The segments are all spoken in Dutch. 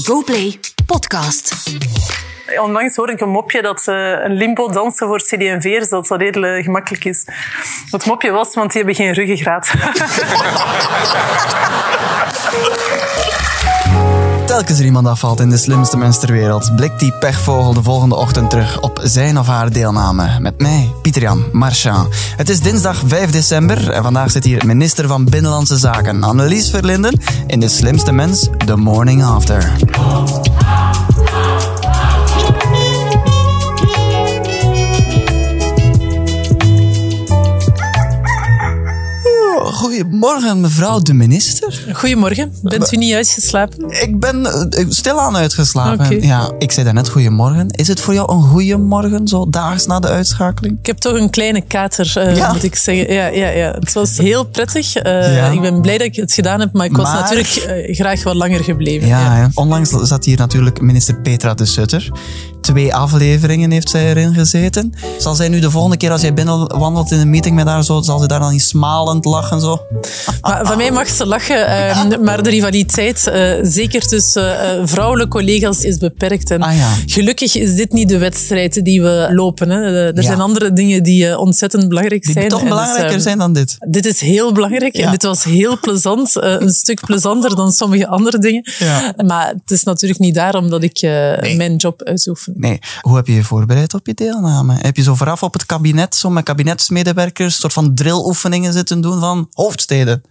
GoPlay Podcast. Onlangs hoorde ik een mopje dat uh, een limbo dansen voor CD&V'ers, dat dat heel uh, gemakkelijk is. Het mopje was, want die hebben geen ruggengraat. Telkens er iemand afvalt in de slimste mens ter wereld, blikt die pechvogel de volgende ochtend terug op zijn of haar deelname. Met mij, Pieter-Jan Marchand. Het is dinsdag 5 december en vandaag zit hier minister van Binnenlandse Zaken Annelies Verlinden in de slimste mens, The Morning After. Goedemorgen, mevrouw de minister. Goedemorgen. Bent u niet uitgeslapen? Ik ben uh, stilaan uitgeslapen. Okay. Ja, ik zei daarnet goedemorgen. Is het voor jou een goede morgen, zo daags na de uitschakeling? Ik heb toch een kleine kater, uh, ja? moet ik zeggen. Ja, ja, ja. Het was heel prettig. Uh, ja. Ik ben blij dat ik het gedaan heb, maar ik was maar... natuurlijk graag wat langer gebleven. Ja, ja. Onlangs zat hier natuurlijk minister Petra de Sutter. Twee afleveringen heeft zij erin gezeten. Zal zij nu de volgende keer als jij binnenwandelt in een meeting met haar, zo, zal ze daar dan niet smalend lachen? Zo? Maar van mij mag ze lachen, uh, maar de rivaliteit, uh, zeker tussen uh, vrouwelijke collega's, is beperkt. En ah, ja. gelukkig is dit niet de wedstrijd die we lopen. Hè. Er ja. zijn andere dingen die ontzettend belangrijk die zijn. Die toch belangrijker dus, zijn dan dit. Dit is heel belangrijk ja. en dit was heel plezant. een stuk plezanter dan sommige andere dingen. Maar het is natuurlijk niet daarom dat ik nee. mijn job uitoefen. Nee. Hoe heb je je voorbereid op je deelname? Heb je zo vooraf op het kabinet, zo met kabinetsmedewerkers, een soort van drilloefeningen zitten doen van hoofdsteden?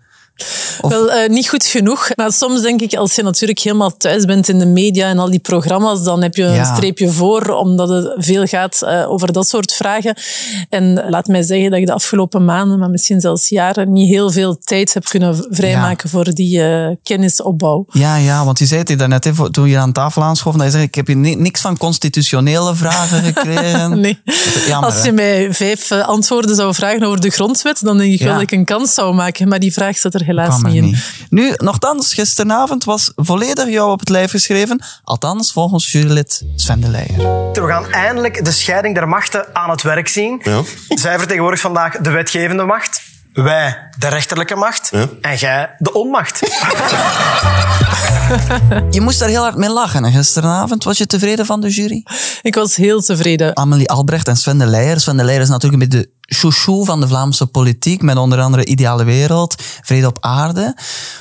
Of... Wel, uh, niet goed genoeg. Maar soms denk ik, als je natuurlijk helemaal thuis bent in de media en al die programma's, dan heb je een streepje voor, omdat het veel gaat uh, over dat soort vragen. En laat mij zeggen dat ik de afgelopen maanden, maar misschien zelfs jaren, niet heel veel tijd heb kunnen vrijmaken ja. voor die uh, kennisopbouw. Ja, ja, want je zei het daarnet, hè, toen je aan tafel aanschoof, dat je zei, ik heb hier niks van constitutionele vragen gekregen. nee. Jammer, als je hè? mij vijf antwoorden zou vragen over de grondwet, dan denk ik ja. wel dat ik een kans zou maken. Maar die vraag zit er helaas niet in. Niet. Nu, nogthans, gisteravond was volledig jou op het lijf geschreven. Althans, volgens jurylid Sven de Leijer. We gaan eindelijk de scheiding der machten aan het werk zien. Ja. Zij vertegenwoordigt vandaag de wetgevende macht. Wij de rechterlijke macht. Ja. En jij de onmacht. je moest daar heel hard mee lachen gisteravond. Was je tevreden van de jury? Ik was heel tevreden. Amelie Albrecht en Sven de Leijer. Sven de Leijer is natuurlijk een beetje de chouchou van de Vlaamse politiek, met onder andere Ideale Wereld, Vrede op Aarde.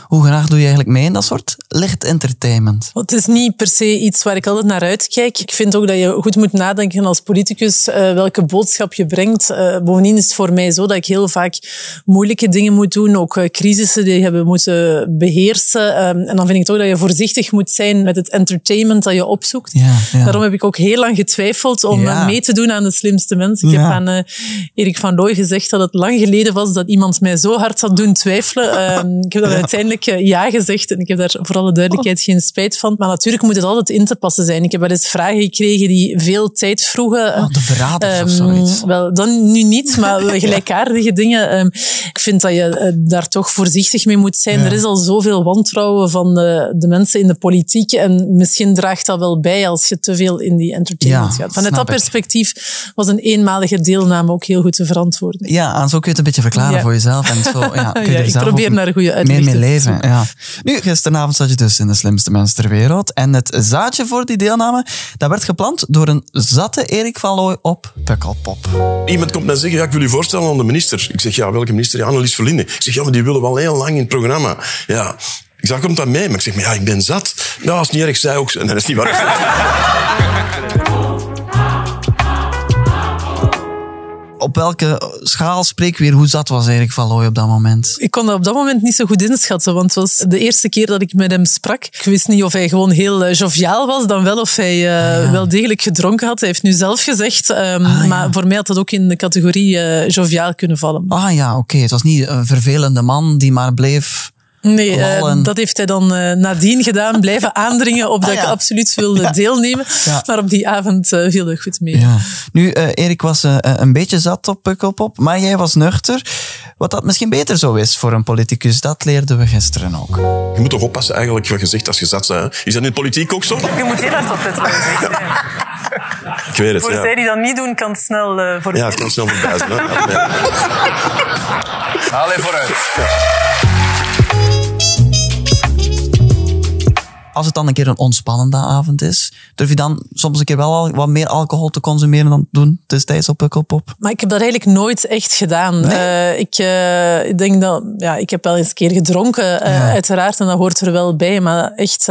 Hoe graag doe je eigenlijk mee in dat soort licht entertainment? Het is niet per se iets waar ik altijd naar uitkijk. Ik vind ook dat je goed moet nadenken als politicus uh, welke boodschap je brengt. Uh, bovendien is het voor mij zo dat ik heel vaak moeilijke dingen moet doen, ook uh, crisissen die hebben moeten beheersen. en dan vind ik toch dat je voorzichtig moet zijn met het entertainment dat je opzoekt. Ja, ja. Daarom heb ik ook heel lang getwijfeld om Ja. mee te doen aan de slimste mensen. Ik heb aan Erik van Looy gezegd dat het lang geleden was dat iemand mij zo hard had doen twijfelen. Ehm, ik heb dan uiteindelijk eh, ja gezegd en ik heb daar voor alle duidelijkheid geen spijt van. Maar natuurlijk moet het altijd in te passen zijn. Ik heb wel eens vragen gekregen die veel tijd vroegen. Oh, de verraders of Ehm, zoiets. Wel, dan nu niet, maar gelijkaardige dingen. Ehm, ik vind dat je eh, daar toch voorzichtig mee moet zijn. Ja. Er is al zoveel wantrouwen van de, de mensen in de politiek en misschien draagt dat wel bij als je te veel in die entertainment Ja, gaat. Vanuit dat ik. perspectief was een eenmalige deelname ook heel goed te verantwoorden. Ja, en zo kun je het een beetje verklaren Ja. voor jezelf. En zo, ja, kun je Ja, er ik zelf probeer ook naar een goede meer uitleg mee leven. Ja. Nu, gisteravond zat je dus in de slimste mensen ter wereld. En het zaadje voor die deelname, dat werd geplant door een zatte Erik van Looy op Pukkelpop. Iemand komt mij zeggen, ja, ik wil u voorstellen aan de minister. Ik zeg, ja, welke minister? Ja, Annelies Verlinde. Ik zeg, ja, maar die willen wel heel lang in het programma. Ja. Ik zeg, komt dat mee? Maar ik zeg, maar ja, ik ben zat. Ja, als het niet erg, zij ook. En dat is niet waar. Op welke schaal spreek weer hoe zat was Erik van Looy op dat moment? Ik kon dat op dat moment niet zo goed inschatten, want het was de eerste keer dat ik met hem sprak. Ik wist niet of hij gewoon heel eh, joviaal was, dan wel of hij eh, wel degelijk gedronken had. Hij heeft nu zelf gezegd, ehm, Ah, ja. maar voor mij had dat ook in de categorie eh, joviaal kunnen vallen. Ah ja, oké. Het was niet een vervelende man die maar bleef... Nee, eh, dat heeft hij dan eh, nadien gedaan, blijven aandringen op dat Ah, ja. ik absoluut wilde deelnemen. Ja. Maar op die avond eh, viel dat goed mee. Ja. Nu, Erik was een beetje zat op Pukkelpop, maar jij was nuchter. Wat dat misschien beter zo is voor een politicus, dat leerden we gisteren ook. Je moet toch oppassen eigenlijk wat je zegt als je zat bent. Is dat in de politiek ook zo? Je moet heel hard opletten wat je zegt. Ik weet het, Voor ja. zij die dat niet doen, kan het snel voor Ja, het kan snel voorbij zijn. Allee, vooruit. Als het dan een keer een ontspannende avond is, durf je dan soms een keer wel al wat meer alcohol te consumeren dan doen destijds op Pukkelpop? Maar ik heb dat eigenlijk nooit echt gedaan. Uh, ik, uh, ik denk dat, ja, ik heb wel eens een keer gedronken, uh, ja. uiteraard, en dat hoort er wel bij. Maar echt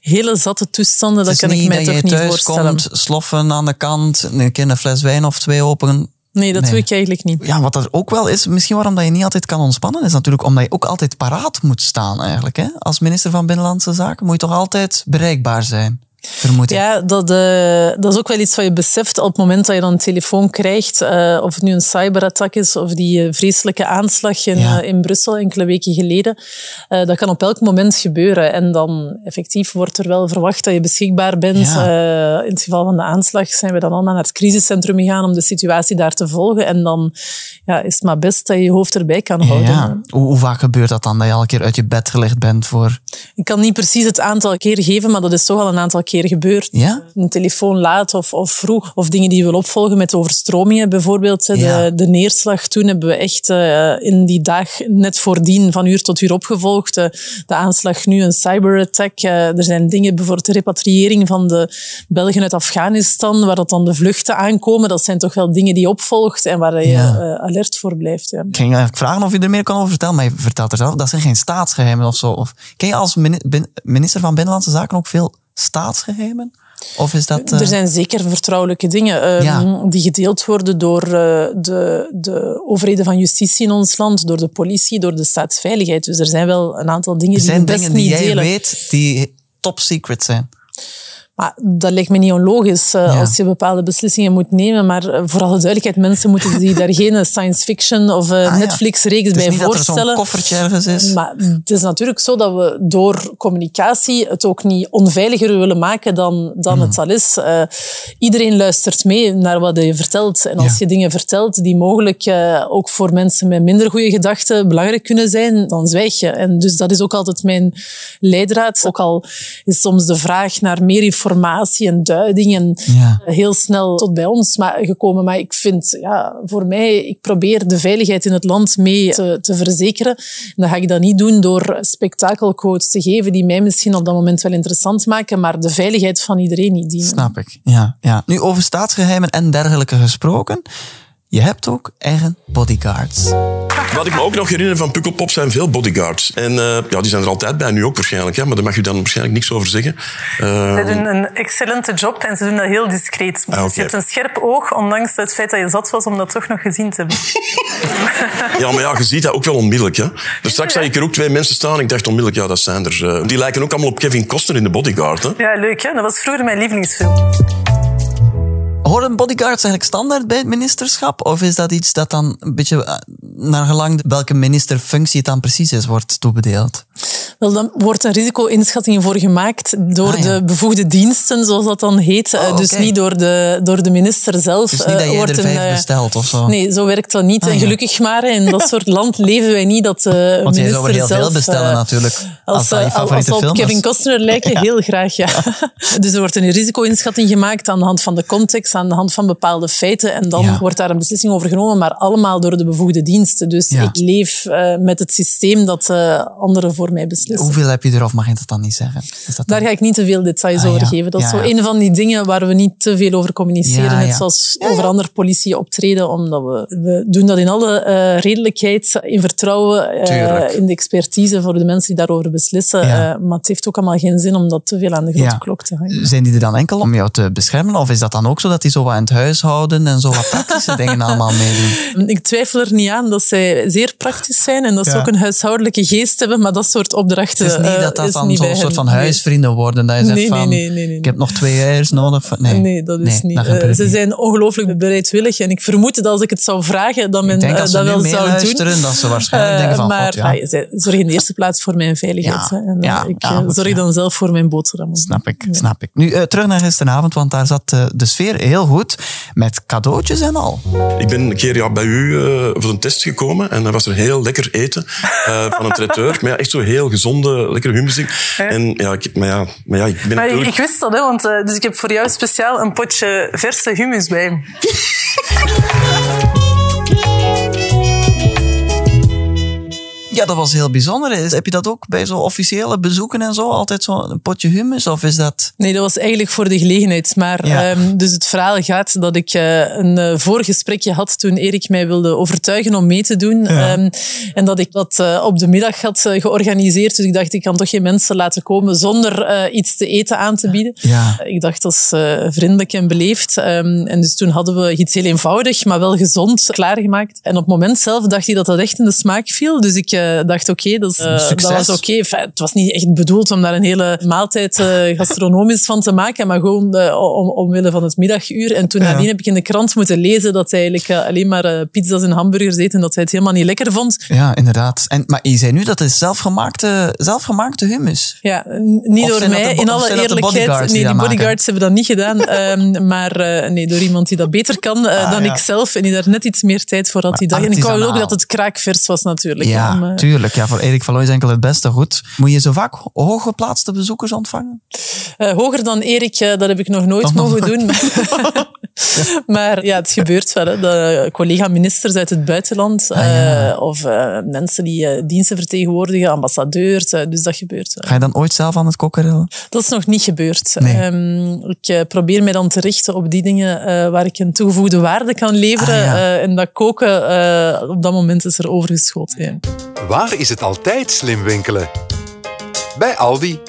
hele zatte toestanden, dat kan ik mij toch niet voorstellen. Komt, sloffen aan de kant, een keer een fles wijn of twee open Nee, dat doe ik eigenlijk niet. Ja, wat er ook wel is, misschien waarom dat je niet altijd kan ontspannen, is natuurlijk omdat je ook altijd paraat moet staan eigenlijk. Hè? Als minister van Binnenlandse Zaken moet je toch altijd bereikbaar zijn. Vermoed Ja, dat, uh, dat is ook wel iets wat je beseft op het moment dat je dan een telefoon krijgt. Uh, of het nu een cyberattack is of die uh, vreselijke aanslag in, ja. in Brussel enkele weken geleden. dat kan op elk moment gebeuren. En dan effectief wordt er wel verwacht dat je beschikbaar bent. Ja. in het geval van de aanslag zijn we dan allemaal naar het crisiscentrum gegaan om de situatie daar te volgen. En dan ja, is het maar best dat je je hoofd erbij kan houden. Ja. Hoe, hoe vaak gebeurt dat dan, dat je al een keer uit je bed gelegd bent voor... Ik kan niet precies het aantal keer geven, maar dat is toch al een aantal keer gebeurd. Ja? Een telefoon laat of, of vroeg. Of dingen die je wil opvolgen met overstromingen bijvoorbeeld. De, Ja. de neerslag toen hebben we echt uh, in die dag net voordien van uur tot uur opgevolgd. Uh, de aanslag nu, een cyberattack. Uh, er zijn dingen, bijvoorbeeld de repatriëring van de Belgen uit Afghanistan, waar dat dan de vluchten aankomen. Dat zijn toch wel dingen die je opvolgt en waar je Ja. alert voor blijft. Ja. Ik ging eigenlijk vragen of je er meer kan over vertellen, maar je vertelt er zelf, dat zijn geen staatsgeheimen of zo. Of, ken je als minister van Binnenlandse Zaken ook veel staatsgeheimen? Of is dat... eh, Er zijn zeker vertrouwelijke dingen eh, Ja. die gedeeld worden door eh, de, de overheden van justitie in ons land, door de politie, door de staatsveiligheid. Dus er zijn wel een aantal dingen er die zijn we best dingen die niet jij delen. weet die top secret zijn. Maar dat lijkt me niet onlogisch eh, Ja. als je bepaalde beslissingen moet nemen. Maar eh, voor alle duidelijkheid, mensen moeten zich daar geen science fiction of Ah, ja. Netflix-reeks bij niet dat er zo'n voorstellen. koffertje ergens is. Maar het is natuurlijk zo dat we door communicatie het ook niet onveiliger willen maken dan, dan Hmm. het al is. Iedereen luistert mee naar wat je vertelt. En als Ja. je dingen vertelt die mogelijk ook voor mensen met minder goede gedachten belangrijk kunnen zijn, dan zwijg je. En dus dat is ook altijd mijn leidraad. Ook al is soms de vraag naar meer informatie en duiding en Ja. heel snel tot bij ons maar, gekomen. Maar ik vind, ja, voor mij, ik probeer de veiligheid in het land mee te, te verzekeren. En dan ga ik dat niet doen door spektakelquotes te geven die mij misschien op dat moment wel interessant maken, maar de veiligheid van iedereen niet dienen. Snap ik. Ja, ja. Nu, over staatsgeheimen en dergelijke gesproken. Je hebt ook eigen bodyguards. Wat ik me ook nog herinner van Pukkelpop zijn veel bodyguards. En eh, ja, die zijn er altijd bij, nu ook waarschijnlijk. Hè, maar daar mag je dan waarschijnlijk niks over zeggen. Eh, Ze doen een excellente job en ze doen dat heel discreet. Ah. Dus je hebt een scherp oog, ondanks het feit dat je zat was om dat toch nog gezien te hebben. ja, maar ja, je ziet dat ook wel onmiddellijk. Hè. Dus straks zag ik er ook twee mensen staan. Ik dacht onmiddellijk, ja, dat zijn er. eh, die lijken ook allemaal op Kevin Costner in de Bodyguard. Hè. Ja, leuk hè? Dat was vroeger mijn lievelingsfilm. Horen bodyguards eigenlijk standaard bij het ministerschap? Of is dat iets dat dan een beetje eh, naar gelang welke ministerfunctie het dan precies is, wordt toebedeeld? Wel, dan wordt een risico-inschatting voor gemaakt door Ah, ja. de bevoegde diensten, zoals dat dan heet. Oh, Eh, Dus niet door de, door de minister zelf. Dus niet Eh, dat jij wordt er een, vijf eh, bestelt of zo? Nee, zo werkt dat niet. Ah, ja. gelukkig maar, in dat soort land leven wij niet dat de Want jij minister zou er heel zelf... veel bestellen natuurlijk. Als, Als, als ze op Kevin. Costner lijken, heel graag, ja. Dus er wordt een risico-inschatting gemaakt aan de hand van de context, aan de hand van bepaalde feiten. En dan wordt daar een beslissing over genomen, maar allemaal door de bevoegde diensten. Dus ik leef met het systeem dat anderen voor mij beslissen. Hoeveel heb je er of mag je dat dan niet zeggen? Is dat Daar dan- ga ik niet te veel details Ah, over ja. geven. Dat is zo ja. een van die dingen waar we niet te veel over communiceren. Ja, Net ja. zoals over andere politie optreden. Omdat we, we doen dat in alle eh, redelijkheid, in vertrouwen, eh, in de expertise voor de mensen die daarover beslissen. Ja. Eh, maar het heeft ook allemaal geen zin om dat te veel aan de grote Ja. klok te hangen. Zijn die er dan enkel om jou te beschermen? Of is dat dan ook zo dat die zo wat in het huishouden en zo wat praktische dingen allemaal meedoen? Ik twijfel er niet aan dat zij zeer praktisch zijn en dat ze ook een huishoudelijke geest hebben, maar dat soort opdrachten Het is niet eh, dat dat is dan zo'n soort van Nee. huisvrienden worden. Dat je zegt Nee, nee, van, nee, nee, nee, ik heb nog twee eiers nodig. Nee, Nee, dat is niet. dat Eh, ze niet. zijn ongelooflijk bereidwillig. En ik vermoed dat als ik het zou vragen, dat men eh, dat ze wel zou doen. dat ze waarschijnlijk Eh, denken van, maar god, ja. ja, zij zorgen in de eerste plaats voor mijn veiligheid. Ja, hè. En eh, ja, ik ja, eh, goed, zorg ja. dan zelf voor mijn boterhammen. Snap ik, snap ik. Nu, eh, terug naar gisteravond, want daar zat eh, de sfeer heel goed. Met cadeautjes en al. Ik ben een keer ja, bij u eh, voor een test gekomen en dan was er heel lekker eten eh, van een traiteur. Maar ja, echt zo heel gezonde, lekkere hummusing. En ja, ik, maar ja, maar ja, ik ben Maar ik, natuurlijk... ik wist dat, hè, want eh, dus ik heb voor jou speciaal een potje verse hummus bij. Ja, dat was heel bijzonder. Heb je dat ook bij zo officiële bezoeken en zo? Altijd zo'n potje hummus? Of is dat... Nee, dat was eigenlijk voor de gelegenheid. Maar Ja. ehm, dus het verhaal gaat dat ik eh, een eh, voorgesprekje had toen Erik mij wilde overtuigen om mee te doen. Ehm, en dat ik dat eh, op de middag had georganiseerd. Dus ik dacht, ik kan toch geen mensen laten komen zonder iets te eten aan te bieden. Ja. Ik dacht, dat is vriendelijk en beleefd. Ehm, en dus toen hadden we iets heel eenvoudig, maar wel gezond klaargemaakt. En op het moment zelf dacht hij dat dat echt in de smaak viel. Dus ik eh, dacht, oké, dat, eh, dat was oké. Enfin, het was niet echt bedoeld om daar een hele maaltijd eh, gastronomisch van te maken, maar gewoon om, omwille van het middaguur. En toen Ja. nadien heb ik in de krant moeten lezen dat hij eigenlijk alleen maar pizza's en hamburgers eet en dat hij het helemaal niet lekker vond. Ja, inderdaad. En, maar je zei nu dat het zelfgemaakte, zelfgemaakte hummus. Ja, niet door mij, in alle eerlijkheid. die nee, die bodyguards hebben dat niet gedaan. ehm, maar nee, door iemand die dat beter kan Ah, dan ja. ik zelf en die daar net iets meer tijd voor had die dag. En ik wou ook dat het kraakvers was natuurlijk. Ja, om, eh, tuurlijk. Ja, voor Erik van Looy is enkel het beste goed. Moet je zo vaak hooggeplaatste bezoekers ontvangen? Eh, hoger dan Erik, eh, dat heb ik nog nooit mogen doen. maar ja, het gebeurt wel. Hè. De collega-ministers uit het buitenland. eh, of mensen die diensten vertegenwoordigen, ambassadeurs. dus dat gebeurt wel. Ga je dan ooit zelf aan het kokkerellen? Dat is nog niet gebeurd. Nee. Ehm, ik probeer mij dan te richten op die dingen waar ik een toegevoegde waarde kan leveren. Ah, ja. en dat koken, op dat moment is er overgeschoten. Waar is het altijd slim winkelen? Bij Aldi.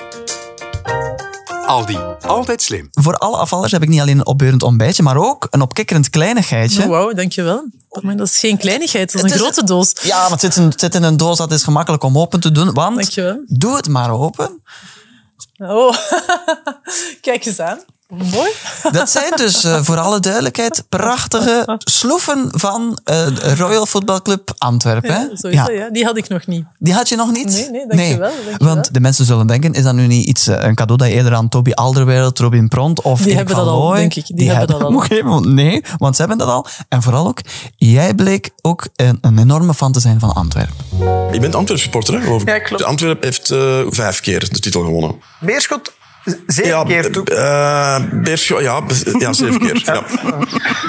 Aldi, altijd slim. Voor alle afvallers heb ik niet alleen een opbeurend ontbijtje, maar ook een opkikkerend kleinigheidje. Oh, wauw, dankjewel. Maar dat is geen kleinigheid, dat is Het een is- grote doos. Ja, maar het zit, in, het zit in een doos, dat is gemakkelijk om open te doen. Want, Dankjewel. doe het maar open. Oh, kijk eens aan. Mooi. Dat zijn dus, eh, voor alle duidelijkheid, prachtige sloeven van eh, de Royal Football Club Antwerpen. hè? Is dat, ja. Die had ik nog niet. Die had je nog niet? Nee, nee, dankjewel, dankjewel. Want de mensen zullen denken, is dat nu niet iets, eh, een cadeau dat je eerder aan Toby Alderweireld, Robin Pront of Die Erik hebben van dat al, denk ik. Die hebben dat al. Even- nee, want ze hebben dat al. En vooral ook, jij bleek ook een, een enorme fan te zijn van Antwerpen. Je bent Antwerp supporter, hè, geloof ik? Ja, klopt. Antwerp heeft vijf keer de titel gewonnen. Beerschot, zeven keer toe. eh, Beerschot, ja, ja, zeven keer. Ja.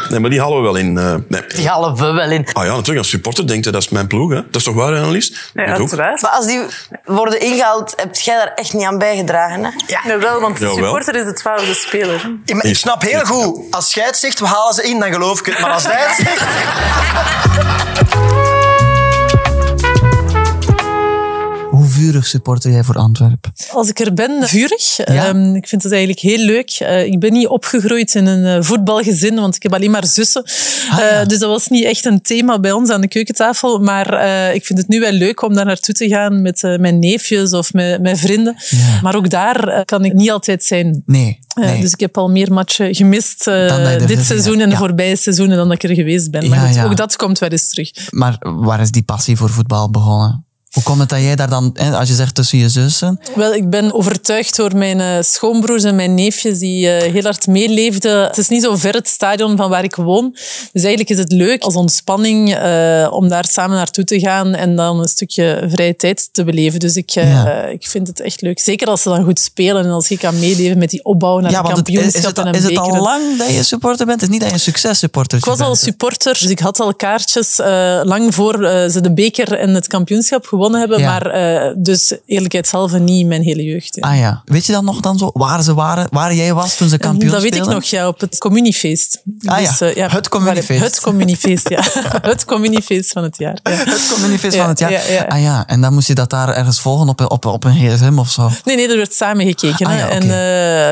Nee, maar die halen we wel in. eh, nee. Die halen we wel in. Ah ja, natuurlijk, als supporter denkt hij, dat is mijn ploeg. Hè. Dat is toch waar, analist? Ja, Ik ook. uiteraard. Maar als die worden ingehaald, heb jij daar echt niet aan bijgedragen. Hè? Ja, wel, want de supporter is de twaalfde speler. Ja, maar ik snap heel goed, als jij het zegt, we halen ze in, dan geloof ik het. Maar als hij het zegt... vurig supporter jij voor Antwerpen? Als ik er ben, vurig. Ehm, ik vind het eigenlijk heel leuk. Eh, ik ben niet opgegroeid in een eh, voetbalgezin, want ik heb alleen maar zussen. ja. Eh, dus dat was niet echt een thema bij ons aan de keukentafel. Maar ik vind het nu wel leuk om daar naartoe te gaan met mijn neefjes of met mijn vrienden. Ja. Maar ook daar kan ik niet altijd zijn. Nee, nee. dus ik heb al meer matchen gemist dit seizoen en de voorbije seizoenen dan dat ik er geweest ben. Maar goed, ook dat komt wel eens terug. Maar waar is die passie voor voetbal begonnen? Hoe komt het dat jij daar dan, als je zegt tussen je zussen, Wel, ik ben overtuigd door mijn eh, schoonbroers en mijn neefjes die eh, heel hard meeleefden. Het is niet zo ver het stadion van waar ik woon. Dus eigenlijk is het leuk als ontspanning eh, om daar samen naartoe te gaan en dan een stukje vrije tijd te beleven. Dus ik, Ja. ik vind het echt leuk. Zeker als ze dan goed spelen en als je kan meeleven met die opbouw naar Ja, een want het, is, kampioenschap het, en is het al lang dat je supporter bent? Het is niet dat je een successupporter Ik was al bent. supporter, dus ik had al kaartjes lang voor ze de beker en het kampioenschap gewonnen hebben. Ja. Maar eh, dus eerlijkheidshalve niet mijn hele jeugd. Ah ja. Weet je dan nog dan zo waar ze waren, waar jij was toen ze kampioen Dat weet ik nog, ja, op het communiefeest. Ah ja, eh, het communiefeest. Het communiefeest, ja. het communiefeest van het jaar. Ja. Het communiefeest van het jaar. ja, ja. Ah ja, en dan moest je dat daar ergens volgen op, een- op, op een gsm of zo. Nee, nee, er werd samen gekeken. Ah En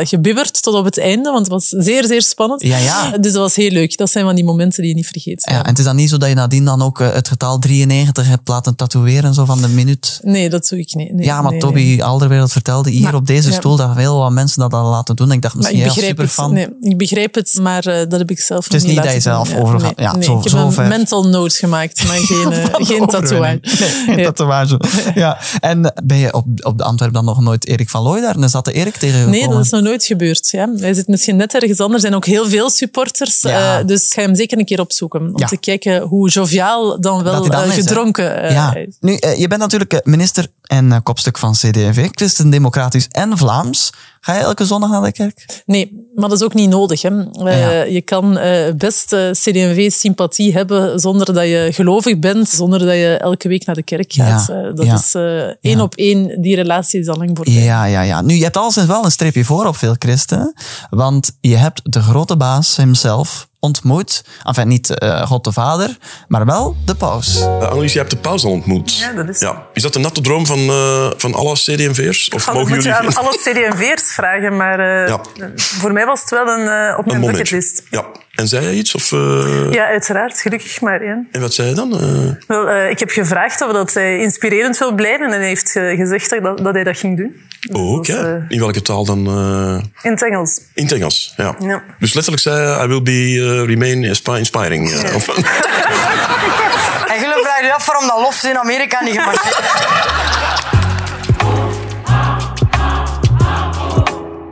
eh, gebibberd tot op het einde, want het was zeer, zeer spannend. Ja, ja. Dus dat was heel leuk. Dat zijn van die momenten die je niet vergeet. Ja, en het is dan niet zo dat je nadien dan ook het getal 93 hebt laten tatoeëren, zo van de minuut. Nee, dat doe ik niet. Nee, Ja, maar nee, Toby nee. Alderwereld vertelde hier Maar, op deze ja. stoel dat heel wat mensen dat al laten doen. Ik dacht Maar misschien ik jij het, superfan. nee, ik begrijp het, maar eh, dat heb ik zelf is nog niet niet dat je zelf doen. overgaat. Ja, nee, zo- ik heb zo een ver. mental note gemaakt, maar geen, eh, geen tatoeage. Geen tatoeage. Ja. En eh, ben je op, op de Antwerp dan nog nooit Erik van Looy daar? En zat de Erik tegen je Nee, dat is nog nooit gebeurd. Ja. Hij zit misschien net ergens anders. Er zijn ook heel veel supporters. Ja. dus ik ga hem zeker een keer opzoeken. Om te kijken hoe joviaal dan wel is, gedronken is. Nu, je bent natuurlijk eh, minister en eh, kopstuk van CD&V, Christen Democratisch en Vlaams. Ga je elke zondag naar de kerk? Nee, maar dat is ook niet nodig. Hè. Eh, Ja. Je kan eh, best eh, CD&V-sympathie hebben zonder dat je gelovig bent, zonder dat je elke week naar de kerk gaat. Ja, Eh, dat ja. is eh, één op één, die relatie is al lang voorbij. Ja, ja, ja. Nu, je hebt alles wel een streepje voor op veel christenen, want je hebt de grote baas hemzelf ontmoet. Enfin, niet eh, God de Vader, maar wel de paus. Uh, Annelies, je hebt de paus al ontmoet. Ja, dat is- Ja. Is dat de natte droom van, eh, van alle CD&V'ers? Of mogen moet je jullie... aan alle CD&V'ers vragen, maar eh, Ja. voor mij was het wel een, op een mijn bucketlist. Ja. En zei hij iets? Of, eh, Ja, uiteraard. Gelukkig maar één. En wat zei hij dan? Eh, Wel, eh, ik heb gevraagd of dat hij inspirerend wil blijven en hij heeft gezegd dat, dat hij dat ging doen. Dus oh, is, oké. In welke taal dan? eh, in het Engels. in het Engels, ja. Ja. Dus letterlijk zei hij, I will be, remain inspi- inspiring. eh, of- En jullie vragen je af waarom dat loft in Amerika niet is.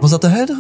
Was dat de huidige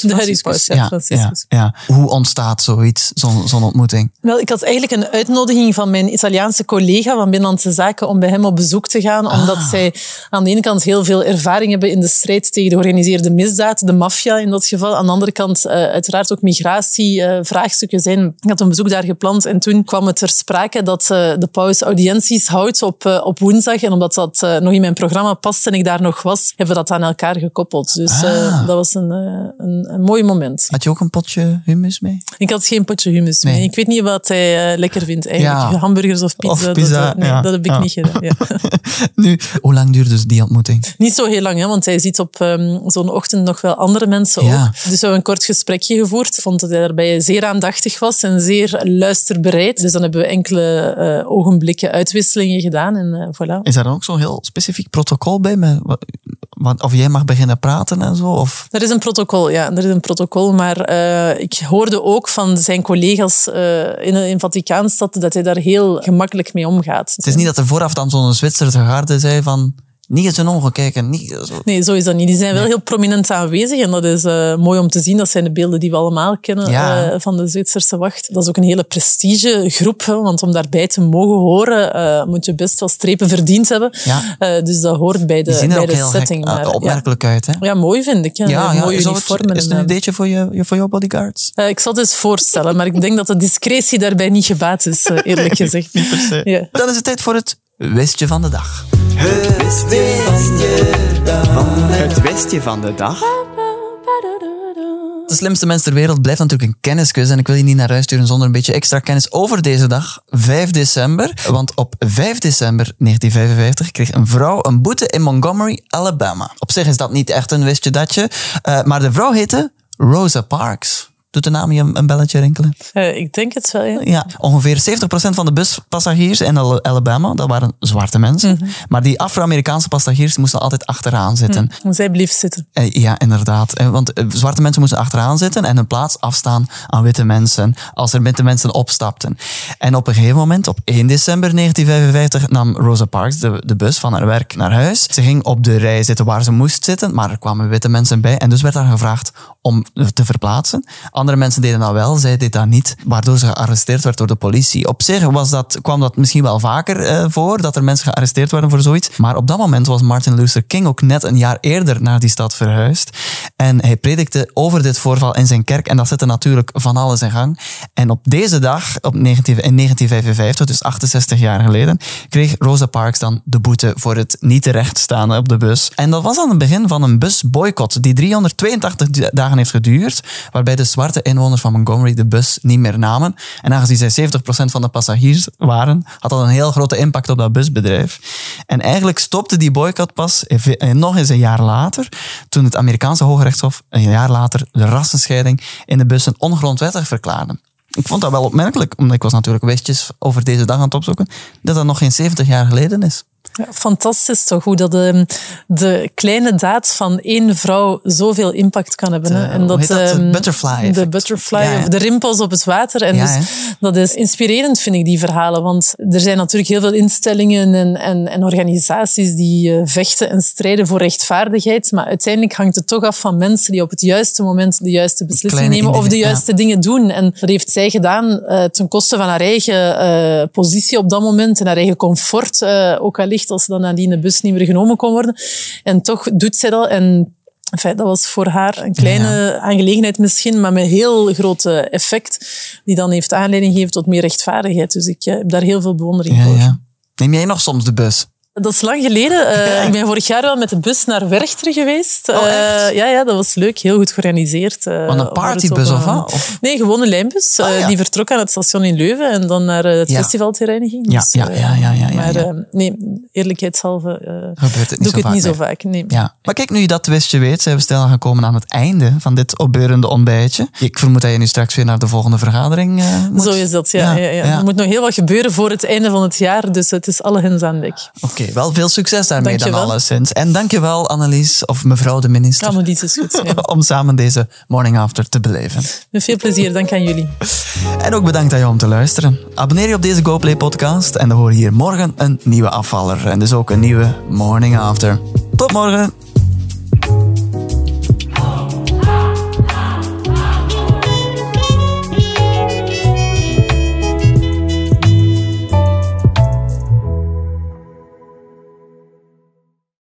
De ja. Ja, ja. Hoe ontstaat zoiets, zo'n ontmoeting? Wel, ik had eigenlijk een uitnodiging van mijn Italiaanse collega van Binnenlandse Zaken om bij hem op bezoek te gaan, omdat zij aan de ene kant heel veel ervaring hebben in de strijd tegen de georganiseerde misdaad, de maffia in dat geval. Aan de andere kant uh, uiteraard ook migratievraagstukken uh, zijn. Ik had een bezoek daar gepland en toen kwam het ter sprake dat uh, de paus audiënties houdt op, uh, op woensdag. En omdat dat nog in mijn programma past en ik daar nog was, hebben we dat aan elkaar gekoppeld. Dus ah. dat was een, een, een mooi moment. Had je ook een potje hummus mee? Ik had geen potje hummus nee. mee. Ik weet niet wat hij uh, lekker vindt eigenlijk. Ja. Hamburgers of pizza. Of pizza dat, nee, ja. dat heb ik ja. niet gedaan. Ja. nu, hoe lang duurde dus die ontmoeting? Niet zo heel lang, hè, want hij ziet op um, zo'n ochtend nog wel andere mensen ja. ook. Dus we hebben een kort gesprekje gevoerd. Ik vond dat hij daarbij zeer aandachtig was en zeer luisterbereid. Dus dan hebben we enkele uh, ogenblikken uitwisselingen gedaan en uh, voilà. Is daar dan ook zo'n heel specifiek protocol bij? Met, of jij mag beginnen praten en zo? Of? Er is een protocol, ja. Er is een protocol, maar uh, ik hoorde ook van zijn collega's uh, in, in Vaticaanstad dat hij daar heel gemakkelijk mee omgaat. Het is niet dat er vooraf dan zo'n Zwitserse garde zei van... Niet in zijn ogen kijken. Niet zo. Nee, zo is dat niet. Die zijn wel nee. heel prominent aanwezig. En dat is uh, mooi om te zien. Dat zijn de beelden die we allemaal kennen ja. uh, van de Zwitserse wacht. Dat is ook een hele prestigegroep. Hè, want om daarbij te mogen horen, uh, moet je best wel strepen verdiend hebben. Ja. dus dat hoort bij de, Die zien er bij ook de heel setting. gek, maar, opmerkelijk ja. uit. Hè? Ja, mooi vind ik. Ja, mooie is uniformen. Het, is het een ideetje voor, je, voor jouw bodyguards? ik zal het eens voorstellen. Maar ik denk dat de discretie daarbij niet gebaat is, eerlijk gezegd. niet per se. Ja. Dan is het tijd voor het westje van de dag. Het westje van de dag. De slimste mens ter wereld blijft natuurlijk een kennisquiz en ik wil je niet naar huis sturen zonder een beetje extra kennis over deze dag, 5 december. Want op 5 december 1955 kreeg een vrouw een boete in Montgomery, Alabama. Op zich is dat niet echt een wistje datje, uh, maar de vrouw heette Rosa Parks. Doet de naam je een belletje rinkelen? Uh, ik denk het wel, ja. ja ongeveer 70% van de buspassagiers in Alabama, dat waren zwarte mensen. Mm -hmm. Maar die Afro-Amerikaanse passagiers moesten altijd achteraan zitten. Mm, zij bleef zitten. Uh, ja, inderdaad. Uh, want zwarte mensen moesten achteraan zitten en hun plaats afstaan aan witte mensen als er witte mensen opstapten. En op een gegeven moment, op 1 december 1955, nam Rosa Parks de, de bus van haar werk naar huis. Ze ging op de rij zitten waar ze moest zitten, maar er kwamen witte mensen bij. En dus werd haar gevraagd om te verplaatsen. Andere mensen deden dat wel, zij deed dat niet, waardoor ze gearresteerd werd door de politie. Op zich was dat, kwam dat misschien wel vaker uh, voor, dat er mensen gearresteerd werden voor zoiets. Maar op dat moment was Martin Luther King ook net een jaar eerder naar die stad verhuisd. En hij predikte over dit voorval in zijn kerk en dat zette natuurlijk van alles in gang. En op deze dag, op 19, in 1955, dus 68 jaar geleden, kreeg Rosa Parks dan de boete voor het niet terechtstaan op de bus. En dat was aan het begin van een busboycott die 382 dagen heeft geduurd, waarbij de zwarte inwoners van Montgomery de bus niet meer namen. En aangezien zij 70% van de passagiers waren, had dat een heel grote impact op dat busbedrijf. En eigenlijk stopte die boycott pas nog eens een jaar later, toen het Amerikaanse Hoge Rechtshof een jaar later de rassenscheiding in de bussen ongrondwettig verklaarde. Ik vond dat wel opmerkelijk, omdat ik was natuurlijk wistjes over deze dag aan het opzoeken, dat dat nog geen 70 jaar geleden is. Ja, fantastisch toch, hoe dat de, de kleine daad van één vrouw zoveel impact kan hebben. De, hè? En dat, dat um, butterfly De butterfly ja, ja. of de rimpels op het water. En dus, dat is inspirerend, vind ik, die verhalen. Want er zijn natuurlijk heel veel instellingen en, en, en organisaties die uh, vechten en strijden voor rechtvaardigheid. Maar uiteindelijk hangt het toch af van mensen die op het juiste moment de juiste beslissing nemen of de juiste dingen doen. En dat heeft zij gedaan uh, ten koste van haar eigen uh, positie op dat moment en haar eigen comfort, ook allicht gezegd als dan nadien de bus niet meer genomen kon worden. En toch doet zij dat. En Enfin, dat was voor haar een kleine aangelegenheid misschien, maar met heel groot effect, die dan heeft aanleiding gegeven tot meer rechtvaardigheid. Dus ik heb daar heel veel bewondering Ja, voor. ja. Neem jij nog soms de bus? Dat is lang geleden. Eh, ik ben vorig jaar wel met de bus naar Werchter geweest. Oh? Eh, ja, ja, dat was leuk. Heel goed georganiseerd. eh, Van een op haar partybus of eh, wat? Of- Nee, gewoon een lijnbus. eh, Ah, ja. Die vertrok aan het station in Leuven en dan naar eh, het Ja. festivalterrein ging. Ja, Dus, ja, eh, ja, ja, Maar eh, nee, eerlijkheidshalve eh, Gebeurt het niet doe ik het niet zo vaak. Nee. Ja. Maar kijk, nu je dat wist, je weet, zijn we snel gekomen aan het einde van dit opbeurende ontbijtje. Ik vermoed dat je nu straks weer naar de volgende vergadering eh, moet. Zo is dat, ja. ja, ja, Er moet nog heel wat gebeuren voor het einde van het jaar, dus het is alle hens aan dek. Oké, wel veel succes daarmee dan Dankjewel. alleszins. En dankjewel Annelies, of mevrouw de minister, is goed. Ja. om samen deze morning after te beleven. Met veel plezier, dank aan jullie. En ook bedankt aan jou om te luisteren. Abonneer je op deze GoPlay podcast en dan hoor je hier morgen een nieuwe afvaller. En dus ook een nieuwe morning after. Tot morgen!